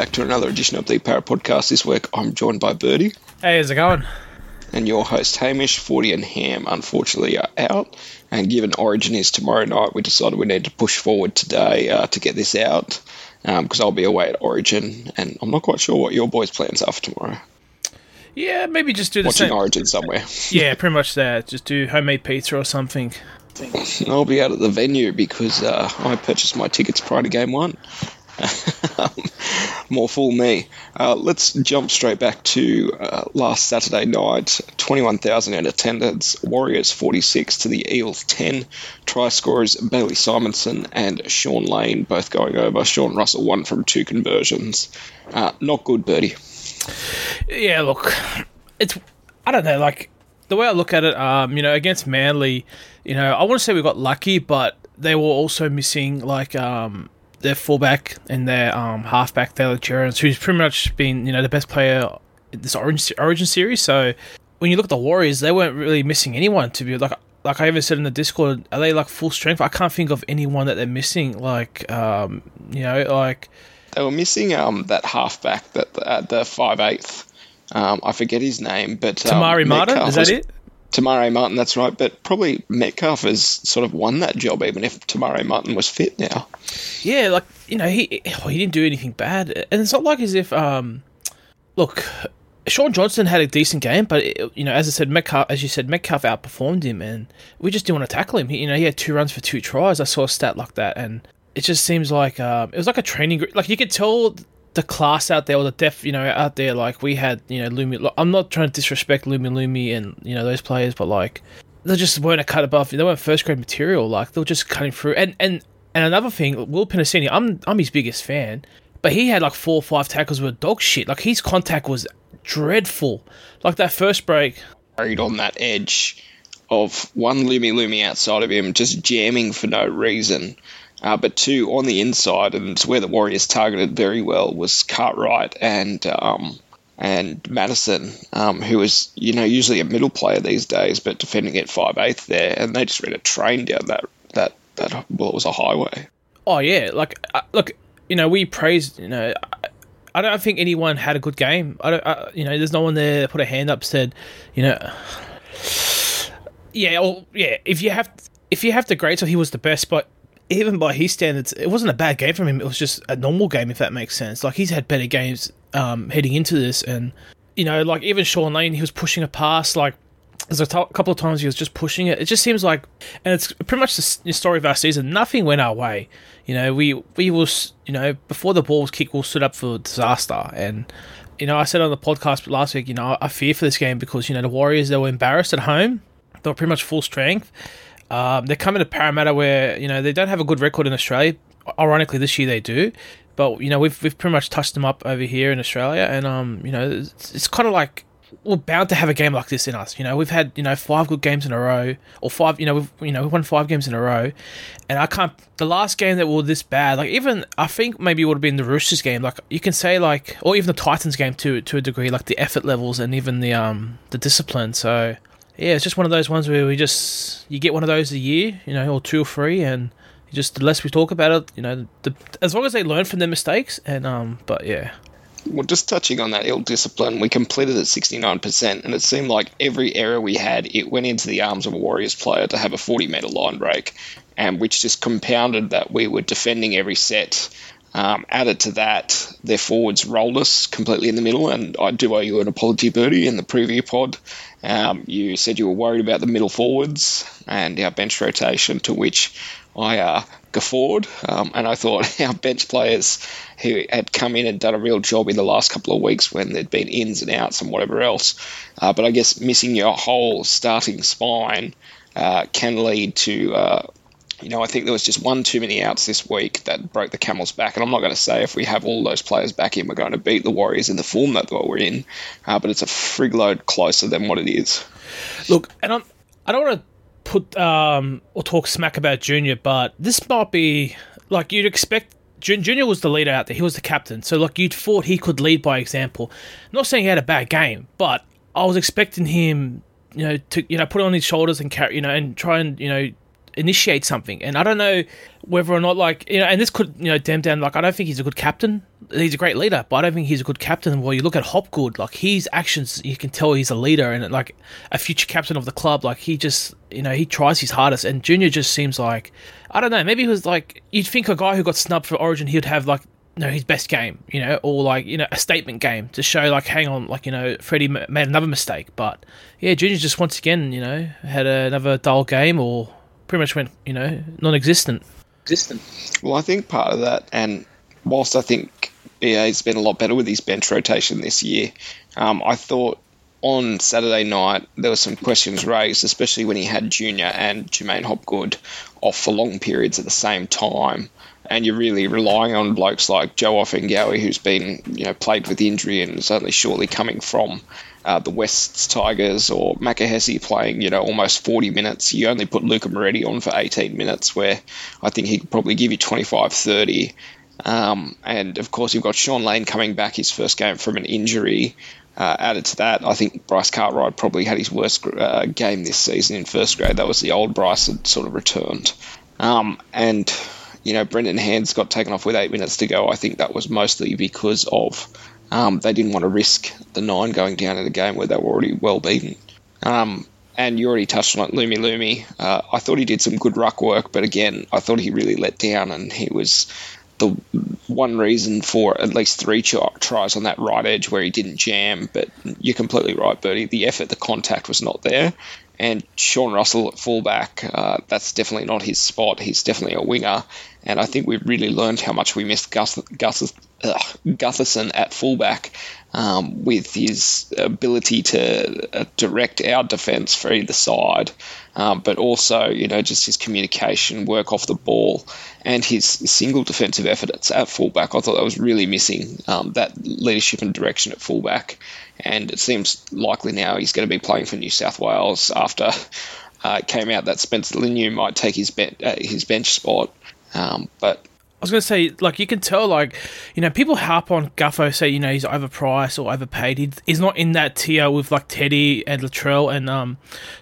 Back to another edition of the Parra Podcast. This week I'm joined by Burty Hey, how's it going? and your host Hamish. Forty and Ham unfortunately are out, and given Origin is tomorrow night, we decided we need to push forward today uh, to get this out because I'll be away at Origin, and I'm not quite sure what your boys' plans are for tomorrow. Yeah, maybe just do the Watching same. Origin somewhere. Yeah, pretty much that. Just do homemade pizza or something. I'll be out at the venue because uh, I purchased my tickets prior to game one. More fool me. Uh, let's jump straight back to uh, last Saturday night. 21,000 in attendance. Warriors 46 to the Eels 10. Try scorers Bailey Simonsson and Shaun Lane both going over. Sean Russell one from two conversions. Uh, not good, Burty. Yeah, look, it's I don't know, like the way I look at it, um, you know, against Manly, you know, I want to say we got lucky, but they were also missing like um their fullback and their um halfback Daly Cherry-Evans, who's pretty much been you know the best player in this Origin Origin series. So when you look at the Warriors, they weren't really missing anyone to be like. Like I even said in the Discord, are they like full strength? I can't think of anyone that they're missing. Like, um, you know, like They were missing um, that halfback, that uh, the five eighth. Um, I forget his name, but um, Te Maire. Metcalf Is that it? Te Maire Martin, that's right. But probably Metcalf has sort of won that job, even if Te Maire Martin was fit now. Yeah, like you know, he well, he didn't do anything bad, and it's not like as if um, look, Shaun Johnson had a decent game, but it, you know, as I said, Metcalf, as you said, Metcalf outperformed him, and we just didn't want to tackle him. He, you know, he had two runs for two tries. I saw a stat like that, and it just seems like um, it was like a training group. Like you could tell the class out there or the depth, you know, out there. Like we had, you know, Lumi. I'm not trying to disrespect Lumelume and you know those players, but like they just weren't a cut above. They weren't first grade material. Like they were just cutting through. And and and another thing, Will Penisini, I'm I'm his biggest fan, but he had like four or five tackles with dog shit. Like his contact was dreadful. Like that first break. Carried on that edge of one Lumelume outside of him, just jamming for no reason. Uh, but two on the inside, and it's where the Warriors targeted very well was Cartwright and um, and Matterson, um, who was you know usually a middle player these days, but defending at five eighth there, and they just ran a train down that that that well, it was a highway. Oh yeah, like uh, look, you know, we praised. You know, I, I don't think anyone had a good game. I don't. Uh, you know, there's no one there put a hand up said, you know, yeah, well, yeah. If you have if you have to grade, so he was the best, but even by his standards, it wasn't a bad game from him. It was just a normal game, if that makes sense. Like he's had better games um, heading into this, and you know, like even Shaun Lane, he was pushing a pass. Like there's a t- couple of times he was just pushing it. It just seems like, and it's pretty much the story of our season. Nothing went our way. You know, we we was you know before the ball was kicked, we stood up for disaster, and you know I said on the podcast last week, you know I fear for this game because you know the Warriors they were embarrassed at home. They were pretty much full strength. Um, they're coming to Parramatta where you know they don't have a good record in Australia. Ironically, this year they do, but you know we've we've pretty much touched them up over here in Australia, and um you know it's, it's kind of like we're bound to have a game like this in us. You know we've had you know five good games in a row, or five you know we've you know we've won five games in a row, and I can't. The last game that were this bad, like even I think maybe it would have been the Roosters game. Like you can say like, or even the Titans game to to a degree, like the effort levels and even the um the discipline. So yeah, it's just one of those ones where we just you get one of those a year, you know, or two or three, and just the less we talk about it, you know, the, as long as they learn from their mistakes, and um, but yeah, Well, just touching on that ill discipline, we completed at 69%, and it seemed like every error we had, it went into the arms of a Warriors player to have a 40 metre line break, and which just compounded that we were defending every set. Um, added to that, their forwards rolled us completely in the middle, and I do owe you an apology, Burty, in the preview pod. Um, you said you were worried about the middle forwards and our bench rotation, to which I uh, guffawed, um, and I thought our bench players who had come in and done a real job in the last couple of weeks when there'd been ins and outs and whatever else. Uh, but I guess missing your whole starting spine uh, can lead to. You know, I think there was just one too many outs this week that broke the camel's back. And I'm not going to say if we have all those players back in, we're going to beat the Warriors in the form that we're in. Uh, but it's a frig load closer than what it is. look, and I'm I don't want to put um or talk smack about Junior, but this might be like you'd expect. Junior was the leader out there; he was the captain, so like you'd thought he could lead by example. not saying he had a bad game, but I was expecting him, you know, to you know put it on his shoulders and carry, you know, and try and you know initiate something. And I don't know whether or not like you know, and this could you know damn down like I don't think he's a good captain. He's a great leader, but I don't think he's a good captain. Well, you look at Hopgood, like his actions, you can tell he's a leader and like a future captain of the club. Like he just you know he tries his hardest, and Junior just seems like I don't know. Maybe he was like you'd think a guy who got snubbed for Origin, he'd have like you know his best game, you know, or like you know a statement game to show like hang on, like you know Freddie made another mistake, but yeah, Junior just once again you know had another dull game or pretty much went you know non-existent. Existent. Well, I think part of that, and whilst I think BA's been a lot better with his bench rotation this year, um, I thought on Saturday night there were some questions raised, especially when he had Junior and J'maine Hopgood off for long periods at the same time and you're really relying on blokes like Joe Ofahengaue, who's been you know plagued with injury and is only shortly coming from uh, the Wests Tigers, or Makahesi playing you know almost 40 minutes. You only put Luca Moretti on for 18 minutes, where I think he could probably give you 25, 30. Um, and of course, you've got Shaun Lane coming back his first game from an injury. Uh, added to that, I think Bryce Cartwright probably had his worst uh, game this season in first grade. That was the old Bryce had sort of returned. Um, and you know, Brendan Hands got taken off with eight minutes to go. I think that was mostly because of um, they didn't want to risk the nine going down in a game where they were already well beaten. Um, and you already touched on it, Lumelume. Uh, I thought he did some good ruck work, but again, I thought he really let down, and he was the one reason for at least three tries on that right edge where he didn't jam. But you're completely right, Burty. The effort, the contact was not there. And Sean Russell at fullback, uh, that's definitely not his spot. He's definitely a winger. And I think we've really learned how much we missed Gus, Gus, Gutherson at fullback um, with his ability to uh, direct our defence for either side, um, but also, you know, just his communication, work off the ball, and his single defensive efforts at fullback. I thought that was really missing um, that leadership and direction at fullback. And it seems likely now he's going to be playing for New South Wales after uh, it came out that Spencer Leniu might take his, uh, his bench spot. Um, but I was going to say, like, you can tell, like, you know, people harp on Gutho, say, you know, he's overpriced or overpaid. He, he's not in that tier with, like, Teddy and Latrell and um,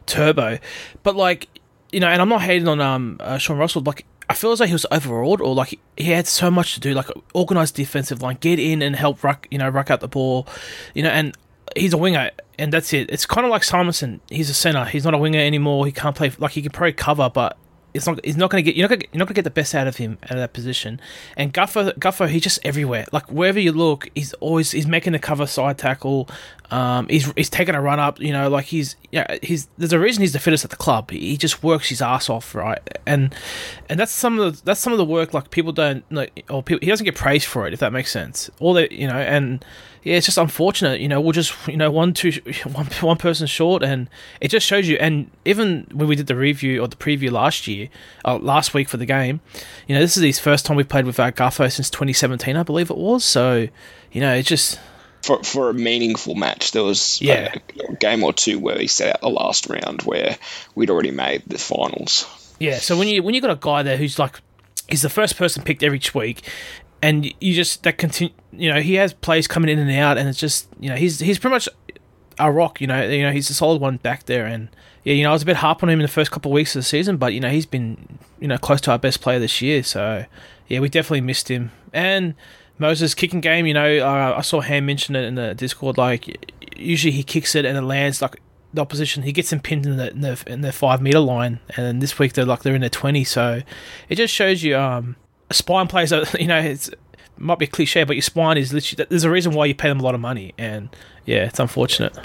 Turbo. But, like, you know, and I'm not hating on um, uh, Sean Russell. Like, I feel as though he was overawed or, like, he had so much to do, like, organized defensive line, get in and help, ruck, you know, ruck out the ball, you know, and he's a winger, and that's it. It's kind of like Simonsson. He's a center. He's not a winger anymore. He can't play, like, he can probably cover, but it's not he's not going to get you're not gonna, you're not going to get the best out of him out of that position. And Gutho Gutho he's just everywhere. Like wherever you look, he's always he's making the cover side tackle. Um, he's he's taking a run up. You know, like he's yeah he's there's a reason he's the fittest at the club. He just works his ass off, right? And and that's some of the that's some of the work like people don't like or people, he doesn't get praised for it if that makes sense. All that you know and yeah, it's just unfortunate. You know, we're just you know one two one one person short, and it just shows you. And even when we did the review or the preview last year, uh, last week for the game, you know, this is his first time we've played with our Gutho since 2017, I believe it was. So, you know, it's just for for a meaningful match. There was yeah. a, a game or two where he set out the last round where we'd already made the finals. Yeah, so when you when you got a guy there who's like he's the first person picked every week, and you just that continue. You know, he has plays coming in and out, and it's just you know he's he's pretty much a rock. You know, you know he's a solid one back there, and yeah, you know I was a bit harp on him in the first couple of weeks of the season, but you know he's been you know close to our best player this year. So yeah, we definitely missed him. And Moses kicking game, you know, uh, I saw Ham mention it in the Discord. Like usually he kicks it and it lands like the opposition. He gets them pinned in the in the, in the five meter line, and this week they're like they're in the twenty. So it just shows you um spine players are, you know, it's it might be a cliche, but your spine is literally, there's a reason why you pay them a lot of money. And yeah, it's unfortunate.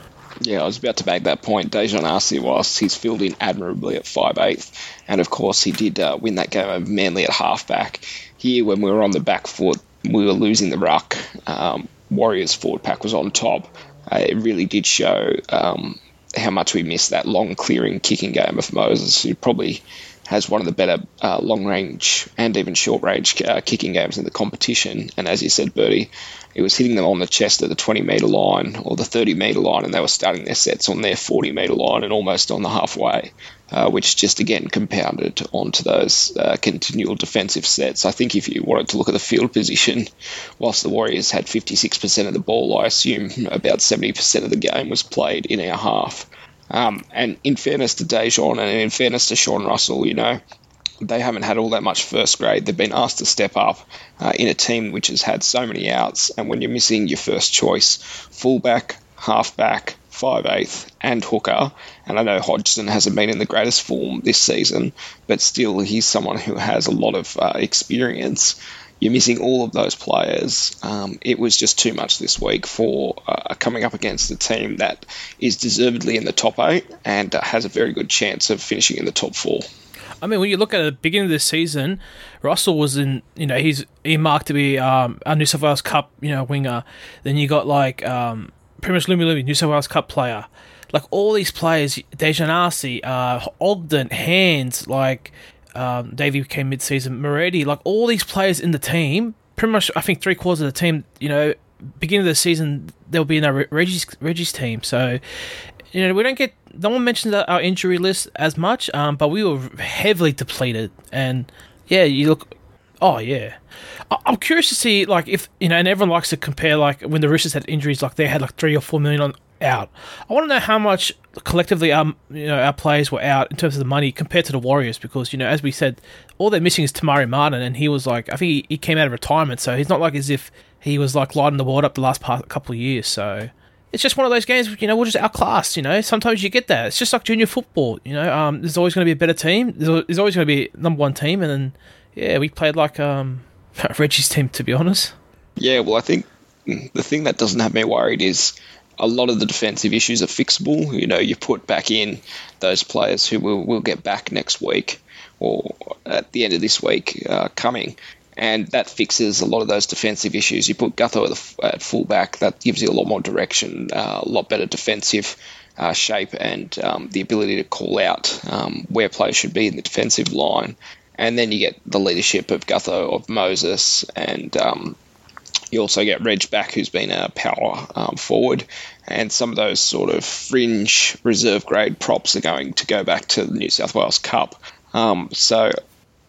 Yeah, I was about to make that point. Daejarn Asi, whilst he's filled in admirably at 5'8", and of course he did uh, win that game of Manly at halfback. Here, when we were on the back foot, we were losing the ruck. Um, Warriors forward pack was on top. Uh, it really did show um, how much we missed that long clearing kicking game of Moses, who probably has one of the better uh, long range and even short range uh, kicking games in the competition. And as you said, Burty, it was hitting them on the chest at the 20 metre line or the 30 metre line, and they were starting their sets on their 40 metre line and almost on the halfway, uh, which just again compounded onto those uh, continual defensive sets. I think if you wanted to look at the field position, whilst the Warriors had 56% of the ball, I assume about 70% of the game was played in our half. Um, and in fairness to Daejarn and in fairness to Sean Russell, you know, they haven't had all that much first grade. They've been asked to step up uh, in a team which has had so many outs, and when you're missing your first choice fullback, halfback, five eighth, and hooker, and I know Hodgson hasn't been in the greatest form this season, but still he's someone who has a lot of uh, experience. You're missing all of those players. Um, it was just too much this week for uh, coming up against a team that is deservedly in the top eight and uh, has a very good chance of finishing in the top four. I mean, when you look at the beginning of the season, Russell was in, you know, he's earmarked to be um, a New South Wales Cup, you know, winger. Then you got like um, pretty much Lumelume, New South Wales Cup player. Like all these players, Daejarn Asi, uh, Ogden, Hands, like um, Davey came mid-season, Moretti, like all these players in the team, pretty much, I think three quarters of the team, you know, beginning of the season, they'll be in our Reggie's, Reggie's team. So, you know, we don't get, no one mentions our injury list as much, um, but we were heavily depleted. And yeah, you look, oh yeah. I'm curious to see, like, if, you know, and everyone likes to compare, like, when the Roosters had injuries, like, they had like three or four million on, out. I want to know how much collectively um you know our players were out in terms of the money compared to the Warriors because you know as we said all they're missing is Te Maire Martin and he was like I think he, he came out of retirement so he's not like as if he was like lighting the world up the last part, couple of years so it's just one of those games you know we're just outclassed you know sometimes you get that. It's just like junior football you know um there's always going to be a better team there's, there's always going to be number one team and then yeah we played like um Reggie's team to be honest. Yeah well I think the thing that doesn't have me worried is a lot of the defensive issues are fixable. You know, you put back in those players who will, will get back next week or at the end of this week uh, coming, and that fixes a lot of those defensive issues. You put Gutho at, the, at fullback, that gives you a lot more direction, uh, a lot better defensive uh, shape, and um, the ability to call out um, where players should be in the defensive line. And then you get the leadership of Gutho, of Moses, and um, you also get Reg back, who's been a power um, forward, and some of those sort of fringe reserve grade props are going to go back to the New South Wales Cup. Um, so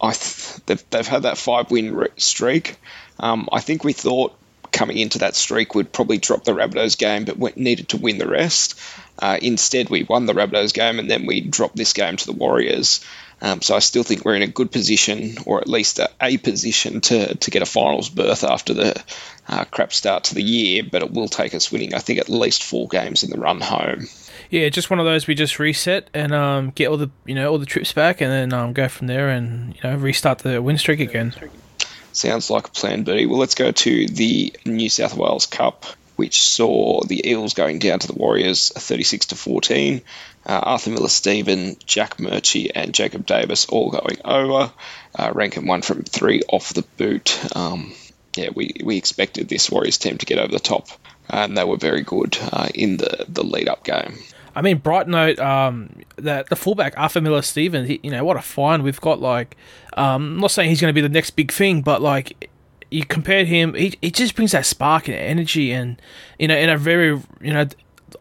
I th- they've, they've had that five win re- streak. Um, I think we thought coming into that streak would probably drop the Rabbitohs game, but we needed to win the rest. Uh, instead, we won the Rabbitohs game, and then we dropped this game to the Warriors. Um, so I still think we're in a good position, or at least a, a position, to, to get a finals berth after the uh, crap start to the year. But it will take us winning, I think, at least four games in the run home. Yeah, just one of those we just reset and um, get all the you know all the trips back, and then um, go from there and you know restart the win streak again. Sounds like a plan, B. Well, let's go to the New South Wales Cup which saw the Eels going down to the Warriors 36 to 14. Uh, Arthur Miller Stephen, Jack Murchie, and Jacob Davis all going over. Uh, ranking one from three off the boot. Um, yeah, we, we expected this Warriors team to get over the top, and they were very good uh, in the, the lead up game. I mean, bright note um, that the fullback Arthur Miller Stephen, you know, what a find we've got. Like, um, I'm not saying he's going to be the next big thing, but like you compared him, he, he just brings that spark and energy, and you know, in a very you know,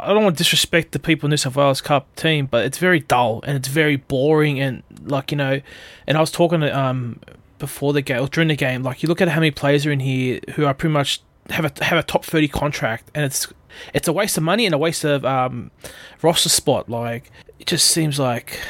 I don't want to disrespect the people in New South Wales Cup team, but it's very dull and it's very boring and like you know, and I was talking to, um before the game or during the game, like you look at how many players are in here who are pretty much have a have a top thirty contract, and it's it's a waste of money and a waste of um roster spot. Like it just seems like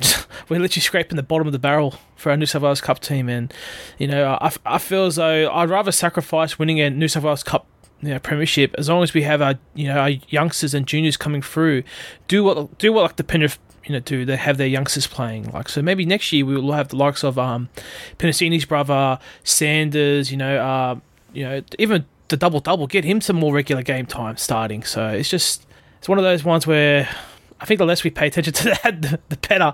we're literally scraping the bottom of the barrel for our New South Wales Cup team, and you know, I, I feel as though I'd rather sacrifice winning a New South Wales Cup you know, premiership as long as we have our you know our youngsters and juniors coming through. Do what do what like the Penrith you know do they have their youngsters playing like so maybe next year we will have the likes of um Penisini's brother Sanders you know uh you know even the double double get him some more regular game time starting so it's just it's one of those ones where I think the less we pay attention to that, the, better.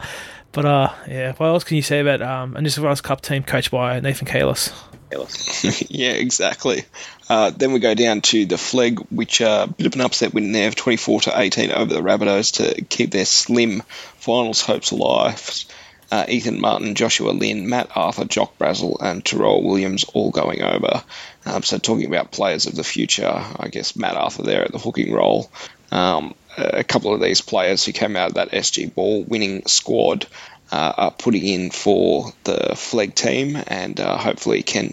But uh, yeah, what else can you say about um, a New South Wales Cup team coached by Nathan Cayless? yeah, exactly. Uh, then we go down to the Flegg, which uh, a bit of an upset win there of 24 to 18 over the Rabbitohs to keep their slim finals hopes alive. Uh, Ethan Martin, Joshua Lynn, Matt Arthur, Jock Brazel, and Terrell Williams all going over. Um, so talking about players of the future, I guess Matt Arthur there at the hooking role. Um, a couple of these players who came out of that SG Ball winning squad uh, are putting in for the Flegg team and uh, hopefully can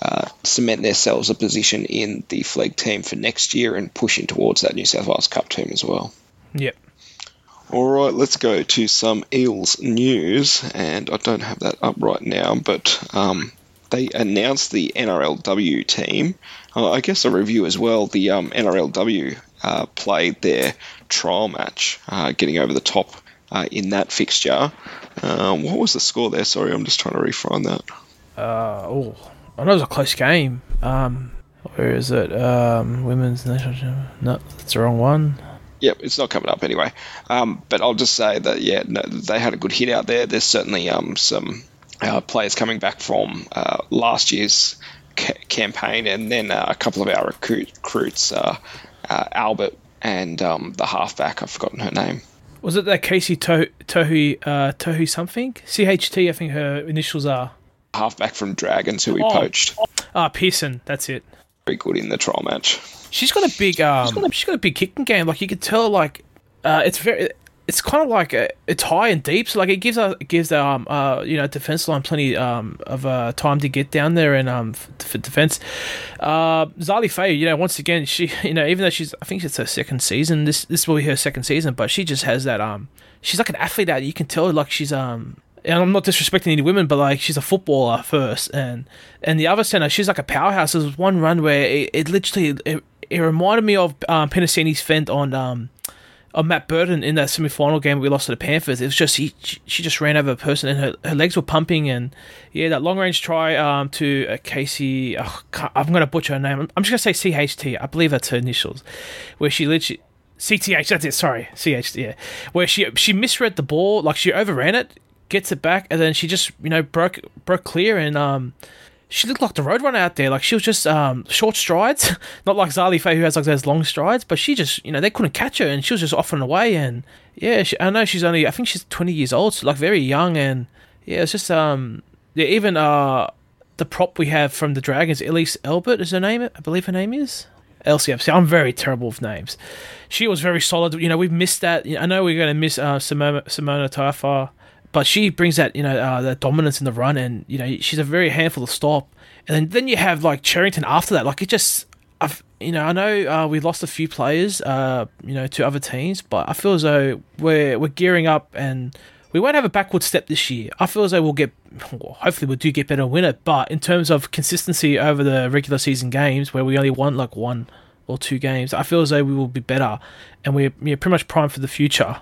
uh, cement themselves a position in the Flegg team for next year and pushing towards that New South Wales Cup team as well. Yep. All right, let's go to some Eels news, and I don't have that up right now, but um, they announced the NRLW team. Uh, I guess a review as well. The um, NRLW uh, played their trial match, uh, getting over the top uh, in that fixture. Um, what was the score there? Sorry, I'm just trying to refine that. Uh, oh, I know it was a close game. Um, where is it? Um, women's national. No, that's the wrong one. Yep, it's not coming up anyway. Um, but I'll just say that yeah, no, they had a good hit out there. There's certainly um, some uh, players coming back from uh, last year's ca- campaign, and then uh, a couple of our recruit- recruits, uh, Albert and um, the halfback. I've forgotten her name. Was it that Casey to- Tohu uh, Tohu something? CHT, I think her initials are. Halfback from Dragons, who we Oh. poached. Ah, Pearson. That's it. Very good in the trial match. She's got a big um, she's got a, big kicking game. Like you could tell, like uh, it's very, it's kind of like uh it's high and deep. So like it gives us it gives the um uh you know defense line plenty um of uh time to get down there and um f- for defense. Uh, Zali Fay, you know, once again she you know even though she's I think it's her second season. This this will be her second season, but she just has that um she's like an athlete out. you can tell like she's um and I'm not disrespecting any women, but like she's a footballer first, and and the other center, she's like a powerhouse. There was one run where it, it literally it, it reminded me of um, Penisini's fend on um on Matt Burton in that semi final game we lost to the Panthers. It was just he, she just ran over a person and her, her legs were pumping and yeah that long range try um to uh, Casey oh, I'm gonna butcher her name. I'm just gonna say CHT. I believe that's her initials, where she literally. CTH, that's it. Sorry, CH. Yeah, where she she misread the ball, like she overran it, gets it back, and then she just you know broke broke clear, and um, she looked like the roadrunner out there. Like she was just um short strides, not like Zali Fay who has like those long strides, but she just you know they couldn't catch her, and she was just off and away. And yeah, she, I know she's only I think she's twenty years old, so like very young, and yeah, it's just um yeah even uh the prop we have from the Dragons, Elsie Albert is her name, I believe her name is. LCFC. I'm very terrible with names. She was very solid. You know, we've missed that. I know we're going to miss uh, Simona, Simaima Taufa, but she brings that, you know, uh, that dominance in the run, and you know, she's a very handful to stop. And then, then you have like Cherrington after that. Like it just, I've, you know, I know uh, we lost a few players, uh, you know, to other teams, but I feel as though we're we're gearing up and we won't have a backward step this year. I feel as though we'll get, well, hopefully, we do get better and win it. But in terms of consistency over the regular season games, where we only won like one or two games, I feel as though we will be better, and we're, we're pretty much primed for the future.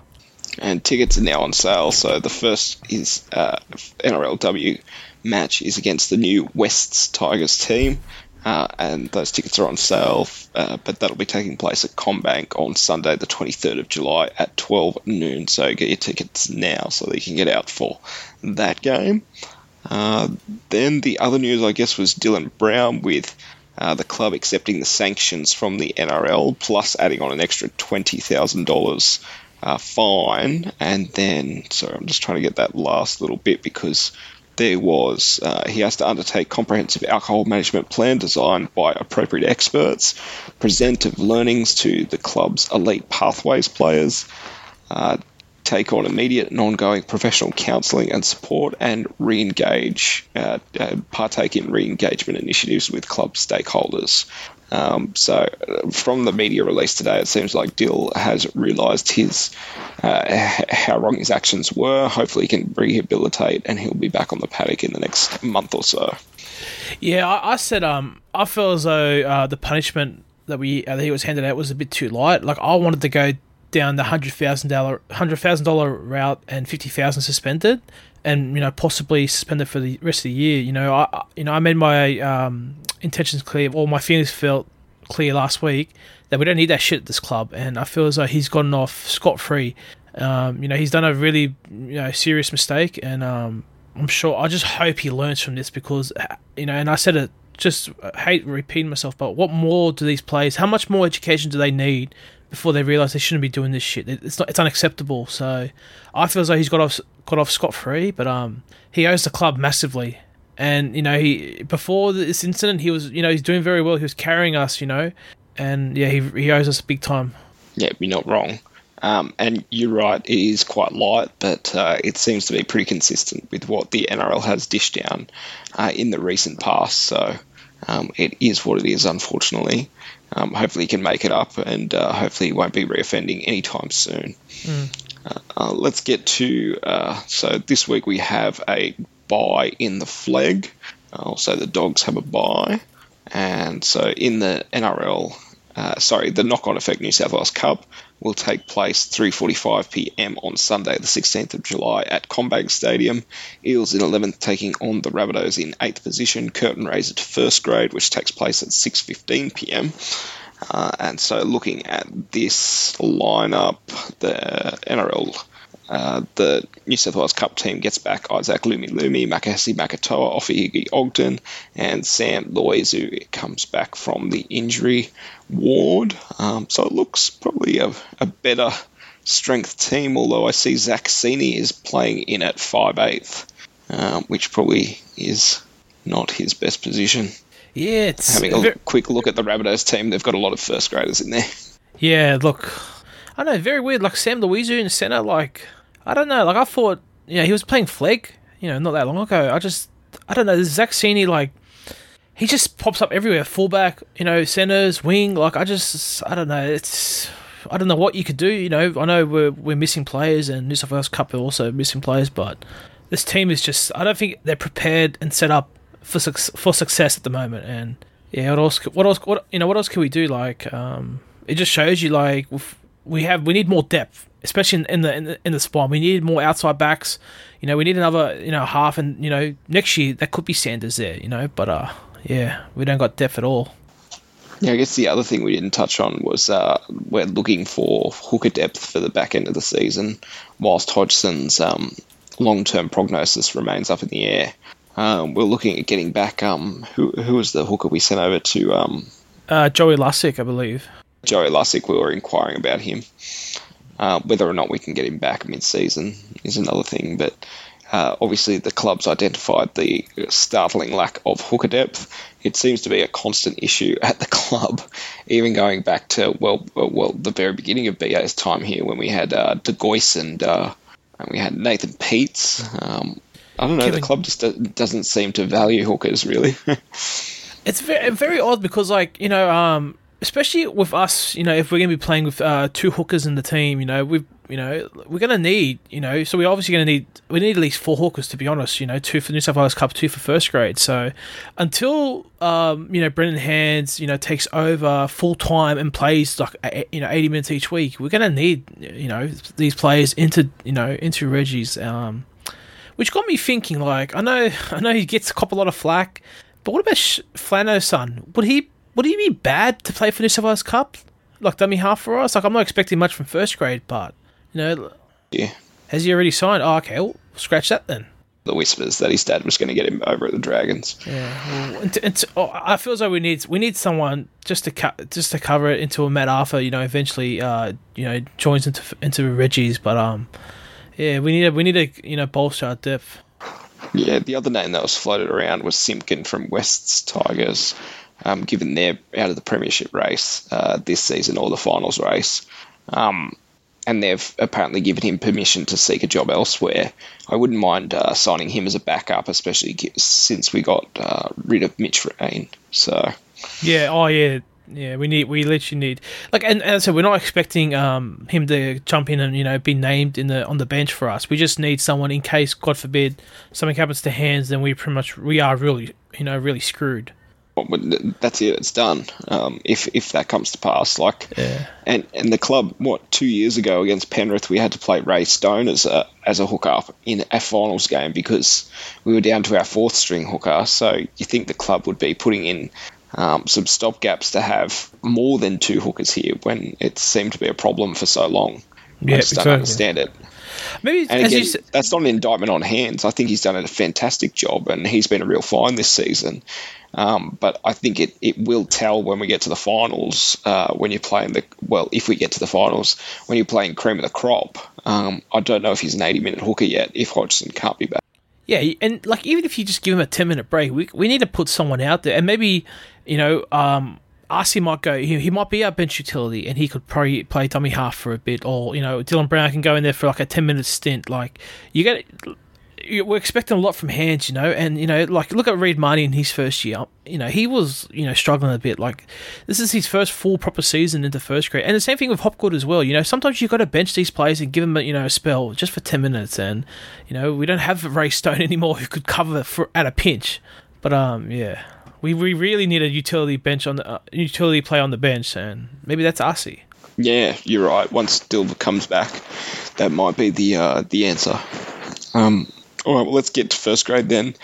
And tickets are now on sale. So the first is uh, NRLW match is against the new Wests Tigers team, uh, and those tickets are on sale. Uh, but that'll be taking place at CommBank on Sunday, the 23rd of July at 12 noon. So get your tickets now so that you can get out for that game. Uh, then the other news, I guess, was Dylan Brown with uh, the club accepting the sanctions from the NRL, plus adding on an extra twenty thousand dollars uh, fine. And then, sorry, I'm just trying to get that last little bit because there was uh, he has to undertake comprehensive alcohol management plan designed by appropriate experts, present of learnings to the club's elite pathways players. Uh, take on immediate and ongoing professional counselling and support and re-engage, uh, uh, partake in re-engagement initiatives with club stakeholders. Um, so, from the media release today, it seems like Dill has realised his uh, how wrong his actions were. Hopefully, he can rehabilitate and he'll be back on the paddock in the next month or so. Yeah, I, I said um, I feel as though uh, the punishment that we uh, that he was handed out was a bit too light. Like I wanted to go down the hundred thousand dollar hundred thousand dollar route and fifty thousand suspended, and you know possibly suspended for the rest of the year. You know, I I- you know I made my um, intentions clear, or my feelings felt clear last week that we don't need that shit at this club, and I feel as though he's gotten off scot free. Um, you know, he's done a really you know serious mistake, and um, I'm sure. I just hope he learns from this because uh, you know, and I said it. Just I hate repeating myself, but what more do these players? How much more education do they need before they realize they shouldn't be doing this shit? It's not. It's unacceptable. So I feel as though he's got off got off scot free, but um, he owes the club massively. And you know, he before this incident, he was you know he's doing very well. He was carrying us, you know, and yeah, he he owes us a big time. Yeah, you're not wrong. Um, and you're right, it is quite light, but uh, it seems to be pretty consistent with what the NRL has dished down uh, in the recent past. So Um, it is what it is, unfortunately. Um, hopefully, he can make it up, and uh, hopefully, he won't be reoffending anytime soon. Uh, uh, let's get to uh, so this week we have a bye in the Flegg. Also, the dogs have a bye, and so in the NRL, uh, sorry, the knock-on effect New South Wales Cup will take place 3:45 p.m. on Sunday, the 16th of July, at CommBank Stadium. Eels in 11th taking on the Rabbitohs in 8th position. Curtain raiser to first grade, which takes place at 6:15 p.m. Uh, and so, looking at this lineup, the NRL uh, the New South Wales Cup team gets back Isaac Lumelume, Makahesi Makatoa, Ofahiki Ogden, and Sam Loizou comes back from the injury ward. Um, so it looks probably a, a, better strength team, although I see Zac Cini is playing in at 5'8", um, which probably is not his best position. Yeah, it's having a very, quick look at the Rabbitohs team. They've got a lot of first graders in there. Yeah, look, I know, very weird. Like Sam Loizu in the center, like I don't know. Like I thought, you know, he was playing Flegg, you know, not that long ago. I just, I don't know. This Zac Cini, like, he just pops up everywhere. Fullback, you know, centers, wing. Like I just, I don't know. It's, I don't know what you could do. You know, I know we're we're missing players, and New South Wales Cup are also missing players, but this team is just. I don't think they're prepared and set up for for success at the moment. And yeah, what else? What else? What you know? What else can we do? Like, um, it just shows you like we have we need more depth especially in, in, the, in the in the spawn. We need more outside backs. You know, we need another you know half, and you know next year that could be Sanders there. You know, but uh, yeah, we don't got depth at all. Yeah, I guess the other thing we didn't touch on was uh, we're looking for hooker depth for the back end of the season, whilst Hodgson's um, long term prognosis remains up in the air. Um, we're looking at getting back. Um, who who was the hooker we sent over to? Um, uh, Joey Lussick, I believe. Joey Lussick, we were inquiring about him. Uh, whether or not we can get him back mid-season is another thing, but uh, obviously the club's identified the startling lack of hooker depth. It seems to be a constant issue at the club, even going back to well, well, the very beginning of BA's time here when we had uh, De Gois and, uh, and we had Nathan Peats. Um, I don't know. Kevin, the club just doesn't seem to value hookers really. it's very, very odd because, like you know, um, especially with us, you know, if we're going to be playing with uh, two hookers in the team, you know, we you know, we're going to need, you know, so we're obviously going to need, we need at least four hookers to be honest, you know, two for the New South Wales Cup, two for first grade. So until, um, you know, Brendan Hands, you know, takes over full time and plays like, you know, 80 minutes each week, we're going to need, you know, these players into, you know, into Reggie's, um, which got me thinking, like, I know, I know he gets a couple lot of flack, but what about Sh- Flano's son? Would he would he be bad to play for New South Wales Cup? Like dummy half for us? Like I'm not expecting much from first grade, but you know, yeah. Has he already signed? Oh, okay, well, scratch that then. The whispers that his dad was going to get him over at the Dragons. Yeah, well, and and oh, I feel as though we need we need someone just to co- just to cover it into a Matt Arthur. You know, eventually, uh, you know, joins into into Reggie's, but um, yeah, we need a, we need to you know bolster our depth. Yeah, the other name that was floated around was Simpkin from West's Tigers um, given they're out of the premiership race uh, this season or the finals race. Um, and they've apparently given him permission to seek a job elsewhere. I wouldn't mind uh, signing him as a backup, especially since we got uh, rid of Mitch Rein. So yeah, oh yeah, yeah. We need, we literally need, like, and, and so we're not expecting um, him to jump in and you know be named in the on the bench for us. We just need someone in case, God forbid, something happens to Hands, then we pretty much we are really you know really screwed that's it. It's done. Um, if if that comes to pass, like, yeah. and and the club, what two years ago against Penrith, we had to play Ray Stone as a as a hooker in a finals game because we were down to our fourth string hooker. So you think the club would be putting in um, some stop gaps to have more than two hookers here when it seemed to be a problem for so long. Yeah, I just don't understand it. Maybe and again, that's not an indictment on hands. I think he's done a fantastic job, and he's been a real find this season. Um, but I think it, it will tell when we get to the finals, uh, when you're playing the, well, if we get to the finals, when you're playing cream of the crop. Um, I don't know if he's an 80 minute hooker yet, if Hodgson can't be back. Yeah, and like even if you just give him a 10 minute break, we, we need to put someone out there. And maybe, you know, um, Asi might go, he, he might be our bench utility and he could probably play dummy half for a bit. Or, you know, Dylan Brown can go in there for like a 10 minute stint. Like, you get we're expecting a lot from Hands, you know, and you know, like look at Reed Mahoney in his first year. You know, he was you know struggling a bit. Like this is his first full proper season into first grade, and the same thing with Hopgood as well. You know, sometimes you've got to bench these players and give them you know a spell just for ten minutes, and you know we don't have Ray Stone anymore who could cover for at a pinch. But um, yeah, we we really need a utility bench on the uh, utility play on the bench, and maybe that's Asi. Yeah, you're right. Once Dilver comes back, that might be the uh, the answer. Um, all right, well, let's get to first grade then.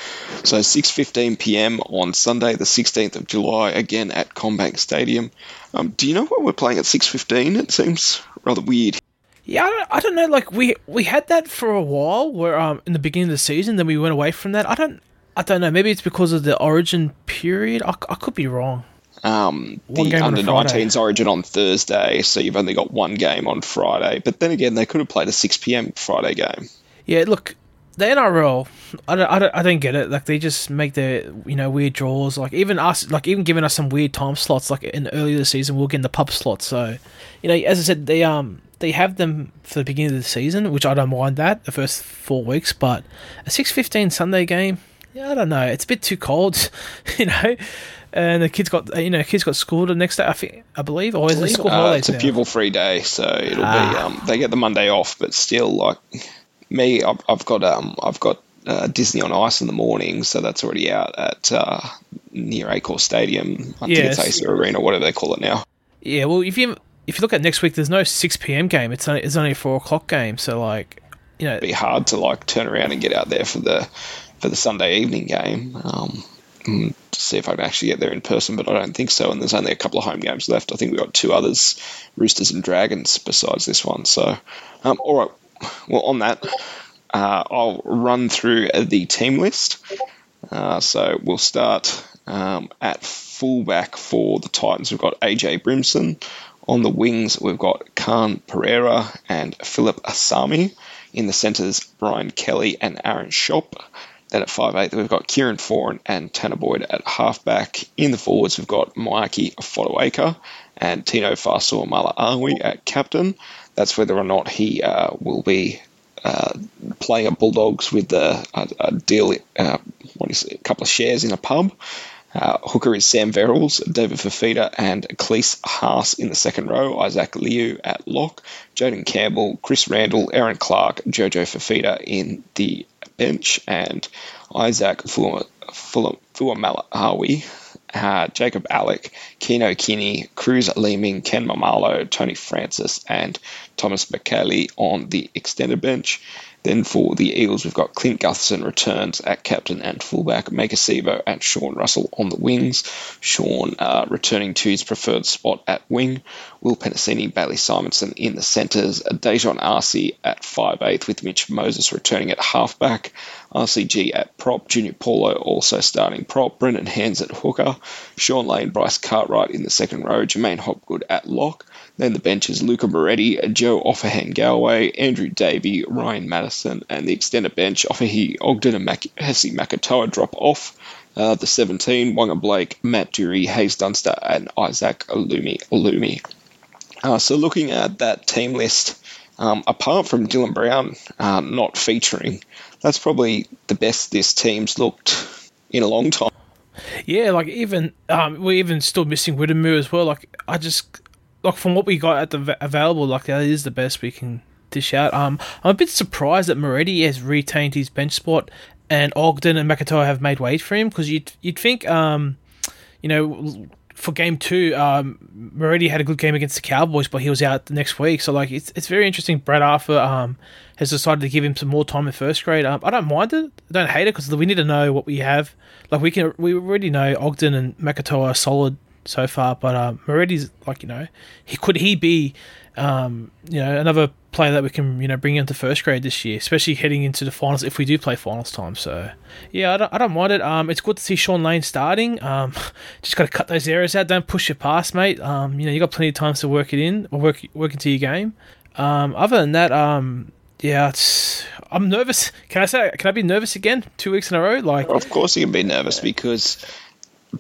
So 6:15 p.m. on Sunday, the 16th of July, again at CommBank Stadium. Um, do you know why we're playing at 6:15? It seems rather weird. Yeah, I don't, I don't know. Like we we had that for a while, where um in the beginning of the season, then we went away from that. I don't I don't know. Maybe it's because of the Origin period. I, I could be wrong. Um, the under 19s Origin on Thursday, so you've only got one game on Friday. But then again, they could have played a 6 p.m. Friday game. Yeah, look, the NRL, I don't, I don't, I don't get it. Like they just make the you know weird draws. Like even us, like even giving us some weird time slots. Like in earlier the season, we'll get in the pub slots. So, you know, as I said, they um they have them for the beginning of the season, which I don't mind that the first four weeks. But a six fifteen Sunday game, yeah, I don't know. It's a bit too cold, you know. And the kids got you know kids got school the next day. I think I believe, or is it school uh, It's a pupil free day, so it'll ah. be um, they get the Monday off, but still like me, I've, I've got um, I've got uh, Disney on Ice in the morning, so that's already out at uh, near Accor Stadium. I yes. think it's Acer Arena, whatever they call it now. Yeah, well, if you if you look at next week, there's no six PM game. It's only it's only a four o'clock game, so like you know, it'd be hard to like turn around and get out there for the for the Sunday evening game. Um, mm, to see if I can actually get there in person, but I don't think so. And there's only a couple of home games left. I think we've got two others, Roosters and Dragons, besides this one. So, um, all right, well, on that, uh, I'll run through the team list. Uh, so we'll start um, at fullback for the Titans. We've got AJ Brimson. On the wings, we've got Khan Pereira and Philip Asami. In the centres, Brian Kelly and Aaron Schoupp. Then at 5'8", we've got Kieran Foran and Tanah Boyd at halfback. In the forwards, we've got Moeaki Fotuaika and Tino Fa'asuamaleaui at captain that's whether or not he uh, will be uh, playing at Bulldogs with a, a, a deal, uh, what is it, a couple of shares in a pub. Uh, hooker is Sam Verrills, David Fifita, and Klese Haas in the second row. Isaac Liu at lock. Jayden Campbell, Chris Randall, Erin Clark, Jojo Fifita in the and Isaac Fuamalawi uh, Jacob Alick, Keano Kini, Cruz Leeming, Ken Maumalo, Tony Francis, and Thomas McKelly on the extended bench. Then for the Eagles, we've got Clint Gutherson returns at captain and fullback, Maika Sivo and Sean Russell on the wings. Sean uh, returning to his preferred spot at wing. Will Penisini, Bailey Simonsson in the centres. Daejarn Asi at 5'8 with Mitch Moses returning at halfback. RCG at prop. Junior Paulo also starting prop. Brendan Hands at hooker. Shaun Lane, Bryce Cartwright in the second row. J'maine Hopgood at lock. Then the benches Luca Moretti, Joe Ofahengaue, Andrew Davey, Ryan Matterson, and the extended bench Offahi Ogden and Mac- Hesse Makatoa drop off. Uh, the 17, Waqa Blake, Matt Doorey, Haze Dunster, and Isaac Alumi. Alumi. Uh, so looking at that team list, um, apart from Dylan Brown uh, not featuring, that's probably the best this team's looked in a long time. Yeah, like even um, we're even still missing Wiremu as well. Like I just like from what we got at the available, like that is the best we can dish out. Um, I'm a bit surprised that Moretti has retained his bench spot, and Ogden and Makatoa have made way for him because you'd you'd think um, you know, for game two, um, Moretti had a good game against the Cowboys, but he was out the next week. So like it's it's very interesting. Brad Arthur um has decided to give him some more time in first grade. Um, I don't mind it. I don't hate it because we need to know what we have. Like we can we already know Ogden and Makatoa are solid so far. But uh, Moretti's like you know, he could he be um, you know another player that we can you know bring into first grade this year, especially heading into the finals if we do play finals time. So yeah, I don't, I don't mind it. Um, it's good to see Shaun Lane starting. Um, just got to cut those errors out. Don't push your pass, mate. Um, you know you got plenty of times to work it in or work work into your game. Um, other than that, um, yeah, it's I'm nervous. Can I say? Can I be nervous again? Two weeks in a row? Like, of course you can be nervous because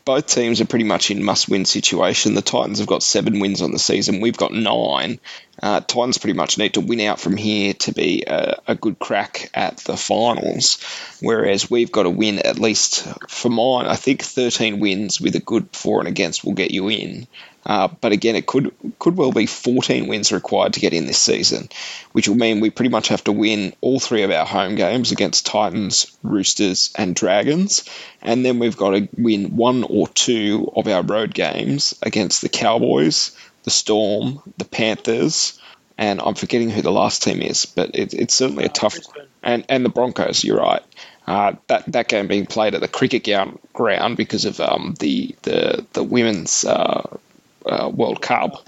both teams are pretty much in must-win situation. The Titans have got seven wins on the season. We've got nine. Uh, Titans pretty much need to win out from here to be a, a, good crack at the finals, whereas we've got to win at least for mine. I think 13 wins with a good for and against will get you in. Uh, but again, it could could well be 14 wins required to get in this season, which will mean we pretty much have to win all three of our home games against Titans, Roosters, and Dragons, and then we've got to win one or two of our road games against the Cowboys, the Storm, the Panthers, and I'm forgetting who the last team is, but it, it's certainly a tough and and the Broncos. You're right. Uh, that that game being played at the cricket ground because of um, the the the women's uh, uh, World Cup.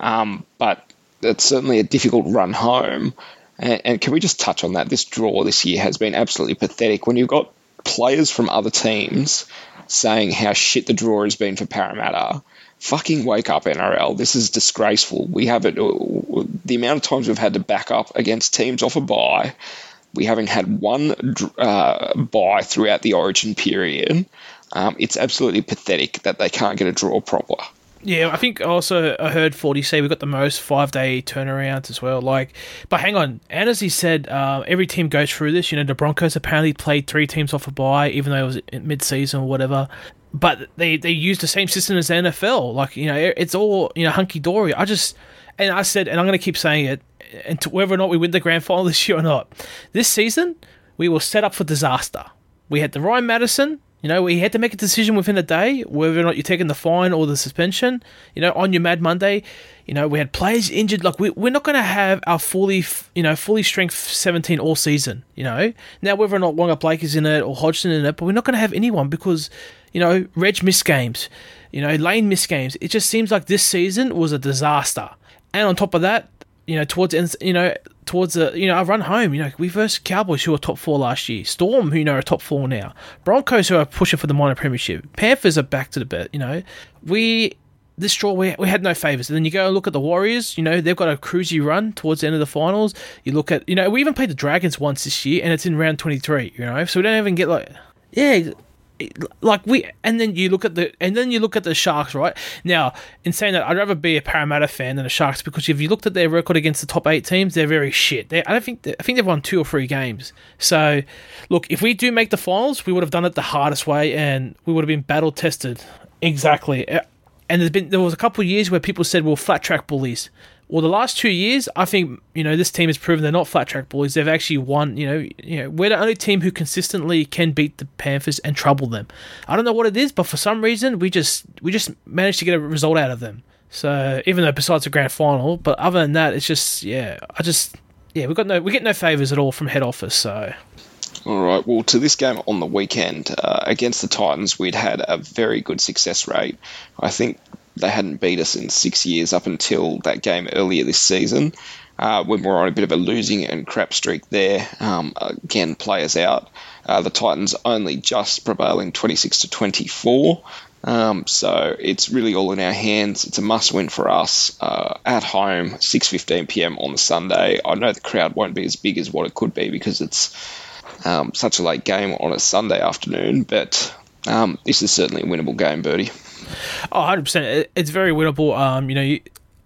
Um, but it's certainly a difficult run home. And, and, can we just touch on that? This draw this year has been absolutely pathetic. When you've got players from other teams saying how shit the draw has been for Parramatta, fucking wake up, NRL. This is disgraceful. We have it. The amount of times we've had to back up against teams off a bye. We haven't had one uh, bye throughout the origin period. Um, it's absolutely pathetic that they can't get a draw proper. Yeah, I think also I heard Forty say we got the most five day turnarounds as well. Like, but hang on, and as he said, uh, every team goes through this. You know, the Broncos apparently played three teams off a bye, even though it was mid season or whatever. But they they use the same system as the NFL. Like, you know, it's all you know hunky dory. I just and I said, and I'm going to keep saying it, and whether or not we win the grand final this year or not, this season we will set up for disaster. We had the Ryan Matterson you know, we had to make a decision within a day whether or not you're taking the fine or the suspension. You know, on your Mad Monday, you know, we had players injured. Like we, we're not going to have our fully, you know, fully strength 17 all season. You know, now whether or not Waqa Blake is in it or Hodgson in it, but we're not going to have anyone because, you know, Reg missed games. You know, Lane missed games. It just seems like this season was a disaster. And on top of that, you know, towards you know, towards the, you know, I run home. You know, we versed Cowboys who were top four last year, Storm who you know are top four now, Broncos who are pushing for the minor premiership, Panthers are back to the bet. You know, we this draw we, we had no favors. And then you go and look at the Warriors. You know, they've got a cruisy run towards the end of the finals. You look at, you know, we even played the Dragons once this year, and it's in round twenty three. You know, so we don't even get like, yeah, like we and then you look at the and then you look at the Sharks right? Now in saying that I'd rather be a Parramatta fan than a Sharks because if you looked at their record against the top eight teams they're very shit. They, I don't think I think they've won two or three games. So look if we do make the finals we would have done it the hardest way and we would have been battle tested. Exactly. Uh, and there's been there was a couple of years where people said well flat track bullies well, the last two years, I think you know this team has proven they're not flat track bullies. They've actually won. You know, you know, we're the only team who consistently can beat the Panthers and trouble them. I don't know what it is, but for some reason, we just we just managed to get a result out of them. So even though besides the grand final, but other than that, it's just yeah, I just yeah, we got no we get no favors at all from head office. So. All right. Well, to this game on the weekend uh, against the Titans, we'd had a very good success rate. I think they hadn't beat us in six years up until that game earlier this season. Uh, when we are on a bit of a losing and crap streak there, um, again players out. Uh, the Titans only just prevailing 26 to 24. Um, so it's really all in our hands. It's a must-win for us uh, at home, 6:15 p.m. on the Sunday. I know the crowd won't be as big as what it could be because it's um, such a late game on a Sunday afternoon, but um, this is certainly a winnable game, Burty. Oh, 100%. It's very winnable. Um, you know, you,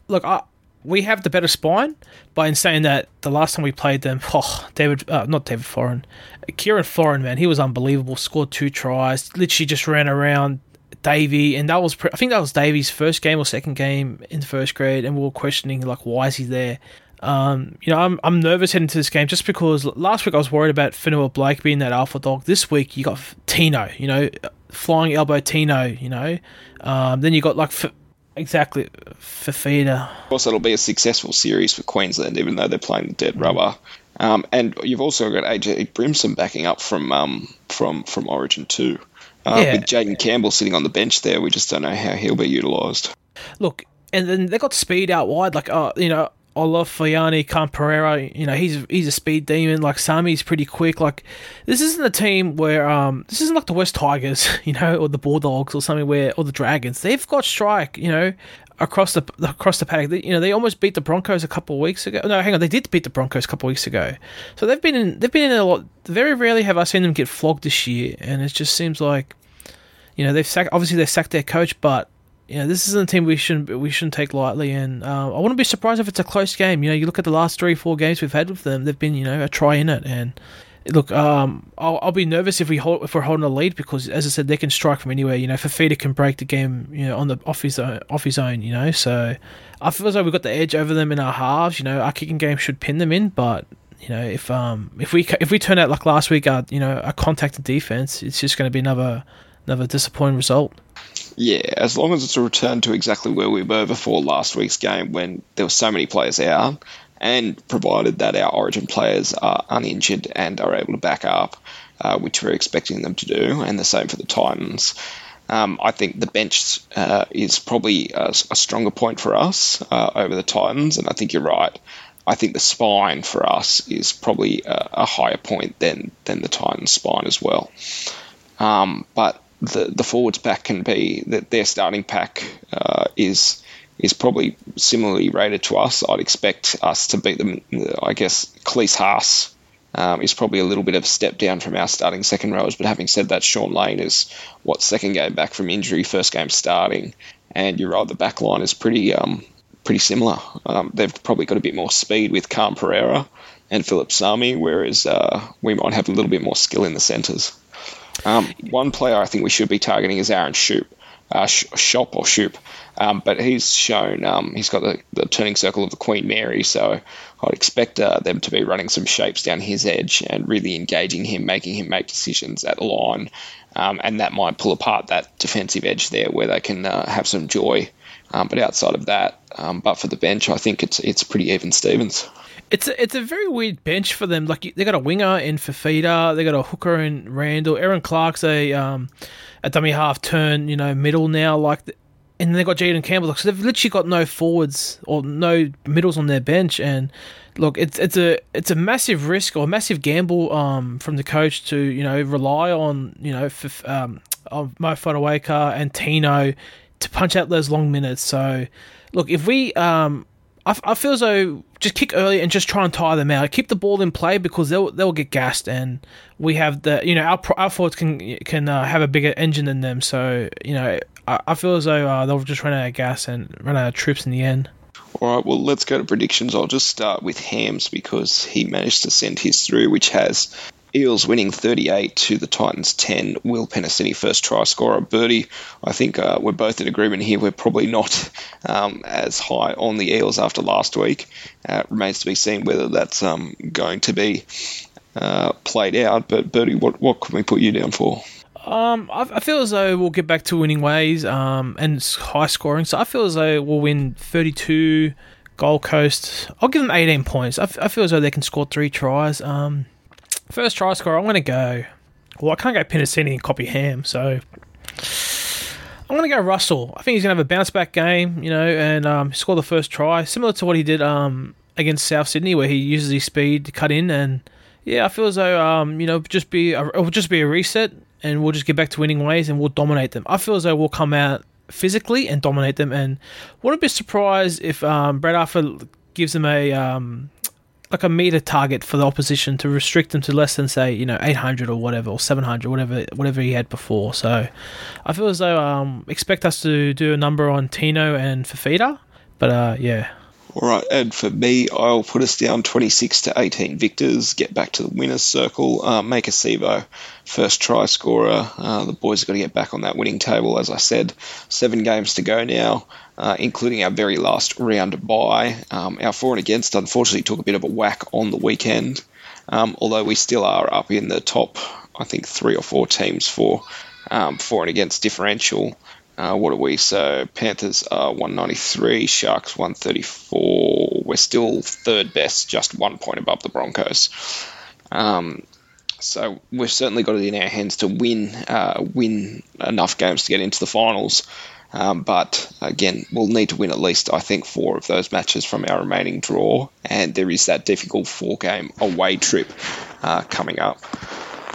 look, I, we have the better spine, but in saying that, the last time we played them, oh, David, uh, not David Foran, Kieran Foran, man, he was unbelievable. Scored two tries, literally just ran around Davey, and that was, I think that was Davey's first game or second game in first grade, and we were questioning, like, why is he there? Um, you know, I'm, I'm nervous heading to this game just because last week I was worried about Fonua Blake being that alpha dog. This week you got Tino, you know, flying elbow Tino, you know. Um, then you got like f- exactly Fifita. Of course, it'll be a successful series for Queensland, even though they're playing the dead rubber. Um, and you've also got AJ Brimson backing up from um, from from Origin too. Uh, yeah. With Jayden Campbell sitting on the bench there, we just don't know how he'll be utilised. Look, and then they got speed out wide. Like, uh, you know, Alofiana Khan you know, he's he's a speed demon. Like Sami's pretty quick. Like this isn't a team where um this isn't like the West Tigers, you know, or the Bulldogs or something where or the Dragons. They've got strike, you know, across the across the paddock. They, you know, they almost beat the Broncos a couple of weeks ago. No, hang on, they did beat the Broncos a couple of weeks ago. So they've been in they've been in a lot. Very rarely have I seen them get flogged this year, and it just seems like you know they've sacked obviously they sacked their coach, but you know this isn't a team we shouldn't we shouldn't take lightly. And uh, I wouldn't be surprised if it's a close game. You know, you look at the last three four games we've had with them, they've been you know a try in it and. Look, um, I'll, I'll be nervous if we hold, if we're holding a lead because, as I said, they can strike from anywhere. You know, Fifita can break the game, you know, on the off his own, off his own. You know, so I feel as though we've got the edge over them in our halves. You know, our kicking game should pin them in, but you know, if um if we if we turn out like last week, our you know a contacted defense, it's just going to be another another disappointing result. Yeah, as long as it's a return to exactly where we were before last week's game when there were so many players out, and provided that our Origin players are uninjured and are able to back up, uh, which we're expecting them to do, and the same for the Titans. Um, I think the bench uh, is probably a, a, stronger point for us uh, over the Titans, and I think you're right. I think the spine for us is probably a, a higher point than than the Titans' spine as well. Um, but the the forwards pack can be that their starting pack uh, is is probably similarly rated to us. I'd expect us to beat them. I guess Klese Haas um, is probably a little bit of a step down from our starting second rowers. But having said that, Shaun Lane is what second game back from injury, first game starting, and you're right. The back line is pretty um, pretty similar. Um, they've probably got a bit more speed with Khan-Pereira and Phillip Sami, whereas uh, we might have a little bit more skill in the centres. Um, one player I think we should be targeting is Aaron Schoupp, uh, Shop or Shoop, um, but he's shown um, he's got the, the, turning circle of the Queen Mary, so I'd expect uh, them to be running some shapes down his edge and really engaging him, making him make decisions at the line, um, and that might pull apart that defensive edge there where they can uh, have some joy. Um, but outside of that, um, but for the bench, I think it's it's pretty even Stevens. It's a, it's a very weird bench for them. Like they got a winger in Fifita, they got a hooker in Randall. Erin Clark's a um, a dummy half turn, you know, middle now. Like, and they got Jayden Campbell. So they've literally got no forwards or no middles on their bench. And look, it's it's a it's a massive risk or a massive gamble um, from the coach to you know rely on you know um, Mo Fotuaika and Tino to punch out those long minutes. So, look, if we, um, I, I feel as though just kick early and just try and tire them out. Keep the ball in play because they'll they'll get gassed, and we have the you know our our forwards can can uh, have a bigger engine than them. So you know I, I feel as though uh, they'll just run out of gas and run out of troops in the end. All right, well, let's go to predictions. I'll just start with Hams because he managed to send his through, which has Eels winning 38 to the Titans 10. Will Penisini first try scorer. Burty, I think uh, we're both in agreement here. We're probably not um, as high on the Eels after last week. Uh, remains to be seen whether that's um, going to be uh, played out. But Burty, what what can we put you down for? Um, I, I, feel as though we'll get back to winning ways um, and high scoring. So I feel as though we'll win 32. Gold Coast, I'll give them 18 points. I, f- I feel as though they can score three tries. Um, First try score, I'm going to go. Well, I can't go Penisini and copy Ham, so I'm going to go Russell. I think he's going to have a bounce back game, you know, and um, score the first try, similar to what he did um, against South Sydney, where he uses his speed to cut in. And yeah, I feel as though um, you know, just be a, it'll just be a reset, and we'll just get back to winning ways, and we'll dominate them. I feel as though we'll come out physically and dominate them, and wouldn't be surprised if um, Brad Arthur gives them a um, like a meter target for the opposition to restrict them to less than say you know 800 or whatever or 700 whatever whatever he had before. So i feel as though um expect us to do a number on tino and fifita but uh yeah all right, and for me, I'll put us down 26 to 18 victors, get back to the winner's circle, uh, Maika Sivo first try scorer. Uh, the boys have got to get back on that winning table, as I said. Seven games to go now, uh, including our very last round bye. Um, our for and against, unfortunately, took a bit of a whack on the weekend, um, although we still are up in the top, I think, three or four teams for um, for and against differential. Uh, what are we? So Panthers are 193, Sharks 134. We're still third best, just one point above the Broncos. Um, so we've certainly got it in our hands to win uh, win enough games to get into the finals. Um, but again, we'll need to win at least, I think, four of those matches from our remaining draw. And there is that difficult four game away trip uh, coming up.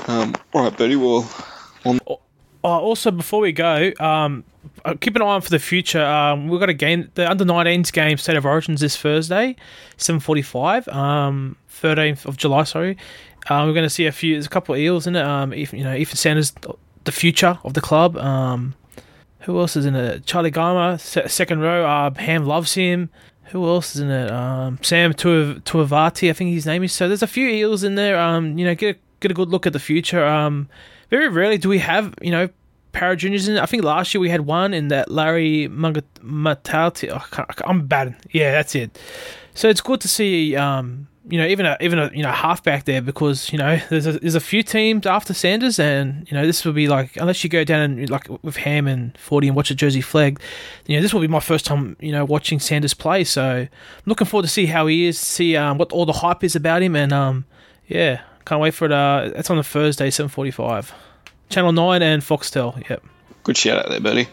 Um, all right, Burty, well. Uh, also, before we go, um, keep an eye on for the future. Um, we've got a game, the under 19s game, State of Origins this Thursday, 7:45, um, 13th of July. Sorry, uh, we're going to see a few. There's a couple of eels in it. Um, if you know, Ethan Sanders the future of the club. Um, who else is in it? Charlie Garma, se- second row. Uh, Ham loves him. Who else is in it? Um, Sam Tuavati, I think his name is. So there's a few Eels in there. Um, you know, get a, get a good look at the future. Um, very rarely do we have you know Parra juniors in. I think last year we had one in that Larry Matauti. Oh, I'm bad. Yeah, that's it. So it's good to see, um, you know, even a even a you know halfback there because you know there's a, there's a few teams after Sanders and you know this will be like unless you go down and like with Ham and Forty and watch a Jersey Flegg, you know this will be my first time you know watching Sanders play. So I'm looking forward to see how he is, see um, what all the hype is about him, and um, yeah, can't wait for it. Uh, it's on a Thursday, seven forty-five. Channel 9 and Foxtel. Yep. Good shout out there, buddy.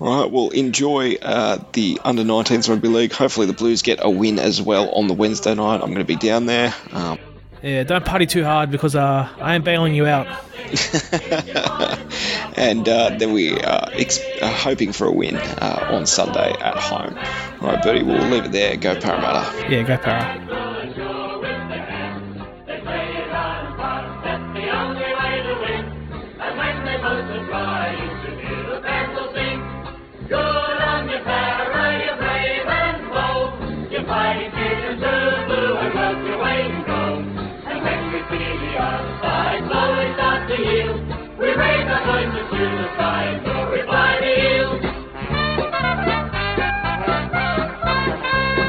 All right, well, enjoy uh, the under 19s rugby league. Hopefully, the Blues get a win as well on the Wednesday night. I'm going to be down there. Um, yeah, don't party too hard because uh, I am bailing you out. and uh, then we are ex- hoping for a win uh, on Sunday at home. All right, Burty, we'll leave it there. Go Parramatta. Yeah, go Parra.